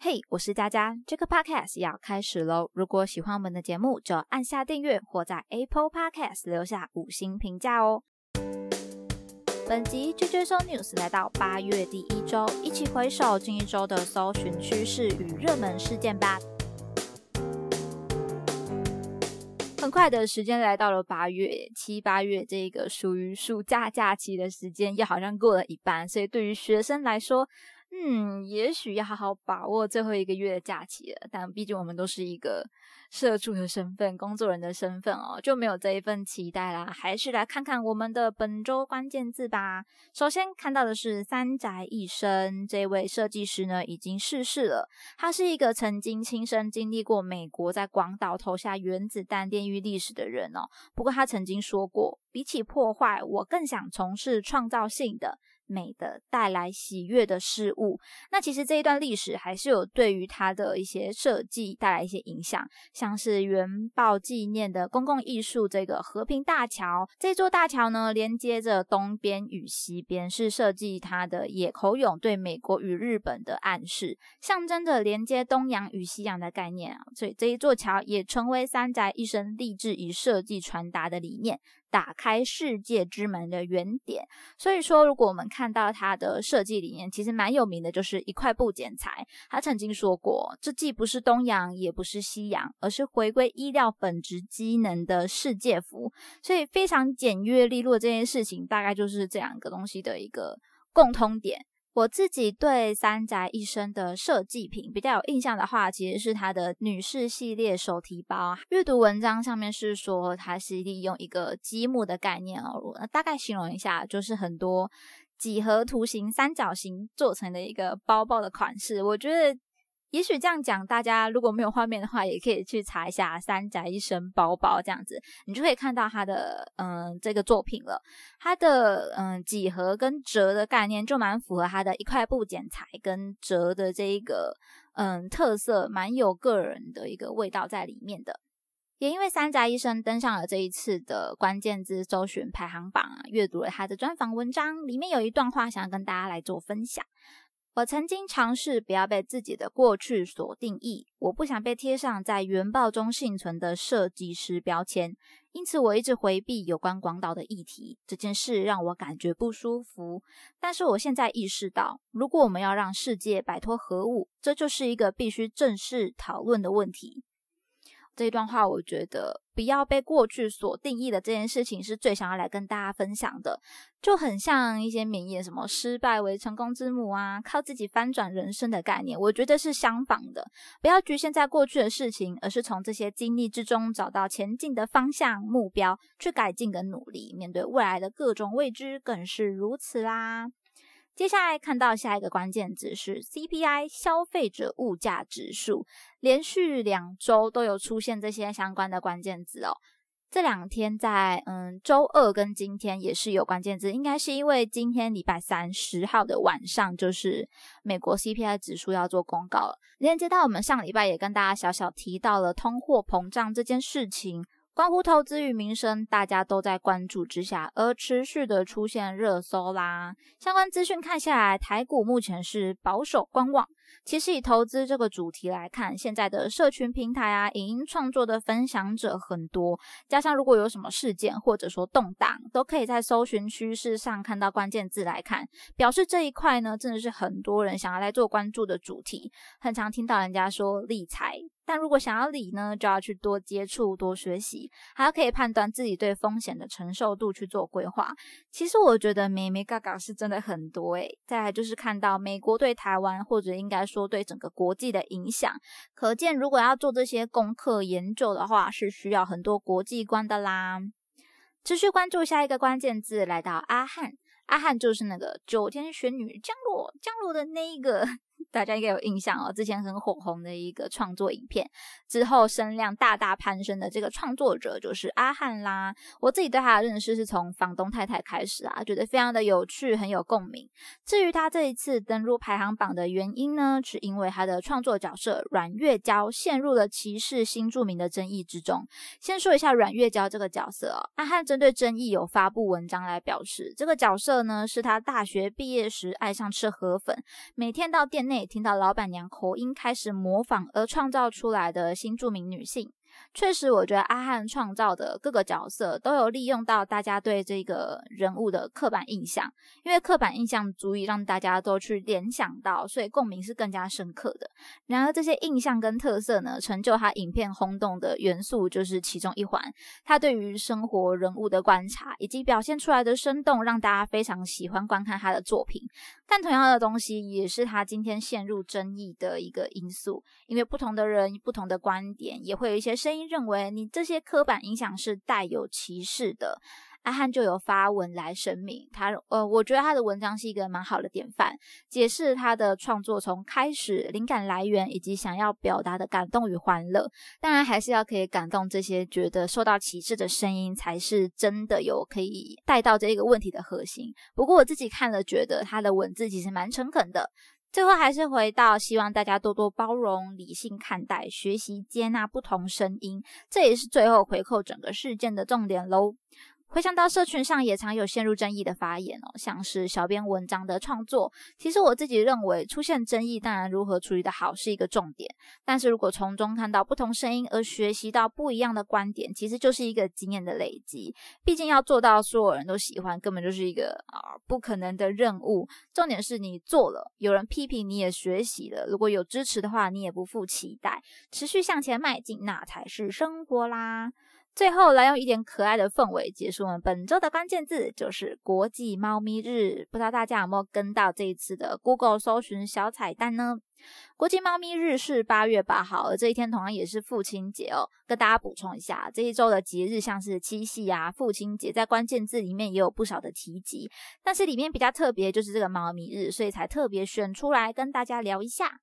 嘿，我是佳佳，这个 podcast 要开始喽！如果喜欢我们的节目，就按下订阅或在 Apple Podcast 留下五星评价哦。本集追追搜 news 来到八月第一周，一起回首近一周的搜寻趋势与热门事件吧。很快的时间来到了八月，七八月这个属于暑假假期的时间，又好像过了一半，所以对于学生来说，嗯，也许要好好把握最后一个月的假期了。但毕竟我们都是一个社畜的身份、工作人的身份哦，就没有这一份期待啦。还是来看看我们的本周关键字吧。首先看到的是三宅一生这位设计师呢，已经逝世了。他是一个曾经亲身经历过美国在广岛投下原子弹炼狱历史的人哦。不过他曾经说过，比起破坏，我更想从事创造性的。美的带来喜悦的事物，那其实这一段历史还是有对于它的一些设计带来一些影响，像是原爆纪念的公共艺术这个和平大桥，这座大桥呢连接着东边与西边，是设计它的野口勇对美国与日本的暗示，象征着连接东洋与西洋的概念啊，所以这一座桥也成为三宅一生立志与设计传达的理念。打开世界之门的原点，所以说，如果我们看到它的设计理念，其实蛮有名的，就是一块布剪裁。他曾经说过，这既不是东洋，也不是西洋，而是回归衣料本质机能的世界服。所以非常简约利落，这件事情大概就是这两个东西的一个共通点。我自己对三宅一生的设计品比较有印象的话，其实是它的女士系列手提包。阅读文章上面是说，它是利用一个积木的概念哦，大概形容一下，就是很多几何图形三角形做成的一个包包的款式。我觉得。也许这样讲，大家如果没有画面的话，也可以去查一下三宅一生包包这样子，你就可以看到他的嗯这个作品了。他的嗯几何跟折的概念就蛮符合他的一块布剪裁跟折的这一个嗯特色，蛮有个人的一个味道在里面的。也因为三宅一生登上了这一次的关键字搜寻排行榜啊，阅读了他的专访文章，里面有一段话想要跟大家来做分享。我曾经尝试不要被自己的过去所定义，我不想被贴上在原爆中幸存的设计师标签，因此我一直回避有关广岛的议题。这件事让我感觉不舒服，但是我现在意识到，如果我们要让世界摆脱核武，这就是一个必须正式讨论的问题。这一段话，我觉得不要被过去所定义的这件事情，是最想要来跟大家分享的。就很像一些名言，什么“失败为成功之母”啊，靠自己翻转人生的概念，我觉得是相仿的。不要局限在过去的事情，而是从这些经历之中找到前进的方向、目标，去改进跟努力。面对未来的各种未知，更是如此啦。接下来看到下一个关键字是 CPI 消费者物价指数，连续两周都有出现这些相关的关键字哦。这两天在嗯周二跟今天也是有关键字，应该是因为今天礼拜三十号的晚上就是美国 CPI 指数要做公告了，连接到我们上礼拜也跟大家小小提到了通货膨胀这件事情。关乎投资与民生，大家都在关注之下，而持续的出现热搜啦。相关资讯看下来，台股目前是保守观望。其实以投资这个主题来看，现在的社群平台啊，影音创作的分享者很多，加上如果有什么事件或者说动荡，都可以在搜寻趋势上看到关键字来看，表示这一块呢，真的是很多人想要来做关注的主题。很常听到人家说理财，但如果想要理呢，就要去多接触、多学习，还要可以判断自己对风险的承受度去做规划。其实我觉得美美嘎嘎是真的很多诶。再来就是看到美国对台湾，或者应该。说对整个国际的影响，可见如果要做这些功课研究的话，是需要很多国际观的啦。持续关注下一个关键字，来到阿汉，阿汉就是那个九天玄女降落降落的那一个。大家应该有印象哦，之前很火红的一个创作影片，之后声量大大攀升的这个创作者就是阿汉啦。我自己对他的认识是从房东太太开始啊，觉得非常的有趣，很有共鸣。至于他这一次登入排行榜的原因呢，是因为他的创作角色阮月娇陷入了歧视新著名的争议之中。先说一下阮月娇这个角色哦，阿汉针对争议有发布文章来表示，这个角色呢是他大学毕业时爱上吃河粉，每天到店。内听到老板娘口音开始模仿而创造出来的新著名女性。确实，我觉得阿汉创造的各个角色都有利用到大家对这个人物的刻板印象，因为刻板印象足以让大家都去联想到，所以共鸣是更加深刻的。然而，这些印象跟特色呢，成就他影片轰动的元素就是其中一环。他对于生活人物的观察以及表现出来的生动，让大家非常喜欢观看他的作品。但同样的东西，也是他今天陷入争议的一个因素，因为不同的人、不同的观点，也会有一些声音认为你这些刻板印象是带有歧视的。阿汉就有发文来声明，他呃，我觉得他的文章是一个蛮好的典范，解释他的创作从开始、灵感来源以及想要表达的感动与欢乐。当然，还是要可以感动这些觉得受到歧视的声音，才是真的有可以带到这个问题的核心。不过我自己看了，觉得他的文字其实蛮诚恳的。最后还是回到，希望大家多多包容、理性看待、学习接纳不同声音，这也是最后回扣整个事件的重点喽。回想到社群上也常有陷入争议的发言哦，像是小编文章的创作，其实我自己认为出现争议，当然如何处理的好是一个重点，但是如果从中看到不同声音而学习到不一样的观点，其实就是一个经验的累积。毕竟要做到所有人都喜欢，根本就是一个啊不可能的任务。重点是你做了，有人批评你也学习了，如果有支持的话，你也不负期待，持续向前迈进，那才是生活啦。最后来用一点可爱的氛围结束我们本周的关键字，就是国际猫咪日。不知道大家有没有跟到这一次的 Google 搜寻小彩蛋呢？国际猫咪日是八月八号，而这一天同样也是父亲节哦。跟大家补充一下，这一周的节日像是七夕啊、父亲节，在关键字里面也有不少的提及。但是里面比较特别就是这个猫咪日，所以才特别选出来跟大家聊一下。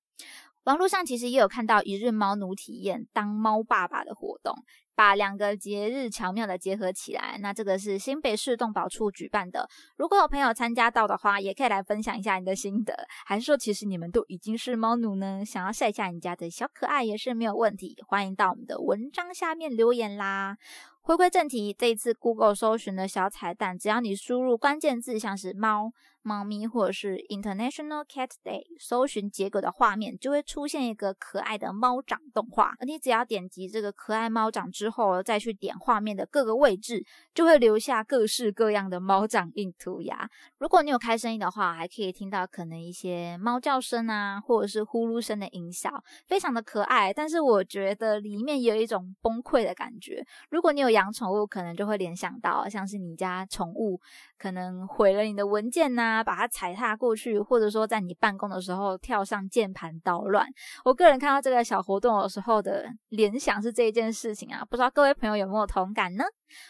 网络上其实也有看到一日猫奴体验当猫爸爸的活动。把两个节日巧妙的结合起来，那这个是新北市动保处举办的。如果有朋友参加到的话，也可以来分享一下你的心得。还是说，其实你们都已经是猫奴呢？想要晒一下你家的小可爱也是没有问题。欢迎到我们的文章下面留言啦。回归正题，这一次 Google 搜寻的小彩蛋，只要你输入关键字，像是猫。猫咪或者是 International Cat Day，搜寻结果的画面就会出现一个可爱的猫掌动画，而你只要点击这个可爱猫掌之之后，再去点画面的各个位置，就会留下各式各样的猫掌印涂鸦。如果你有开声音的话，还可以听到可能一些猫叫声啊，或者是呼噜声的音效，非常的可爱。但是我觉得里面有一种崩溃的感觉。如果你有养宠物，可能就会联想到像是你家宠物可能毁了你的文件呐。把它踩踏过去，或者说在你办公的时候跳上键盘捣乱。我个人看到这个小活动的时候的联想是这一件事情啊，不知道各位朋友有没有同感呢？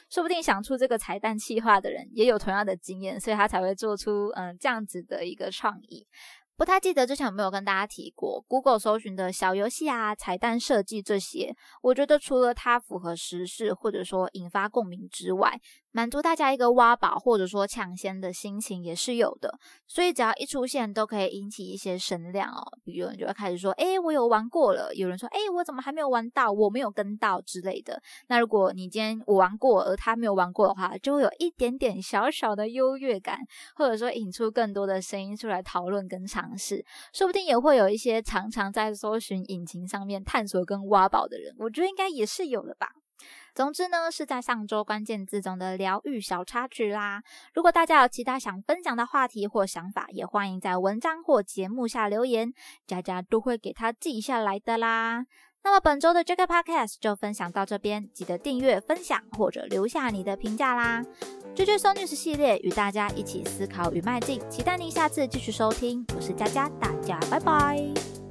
说不定想出这个彩蛋企划的人也有同样的经验，所以他才会做出嗯这样子的一个创意。不太记得之前有没有跟大家提过，Google 搜寻的小游戏啊、彩蛋设计这些，我觉得除了它符合时事或者说引发共鸣之外，满足大家一个挖宝或者说抢先的心情也是有的，所以只要一出现都可以引起一些声量哦。比如人就会开始说：“哎，我有玩过了。”有人说：“哎，我怎么还没有玩到？我没有跟到之类的。”那如果你今天我玩过，而他没有玩过的话，就会有一点点小小的优越感，或者说引出更多的声音出来讨论跟尝试，说不定也会有一些常常在搜寻引擎上面探索跟挖宝的人，我觉得应该也是有的吧。总之呢，是在上周关键字中的疗愈小插曲啦。如果大家有其他想分享的话题或想法，也欢迎在文章或节目下留言，佳佳都会给他记下来的啦。那么本周的 Jack Podcast 就分享到这边，记得订阅、分享或者留下你的评价啦。追追 So News 系列与大家一起思考与迈进，期待您下次继续收听。我是佳佳，大家拜拜。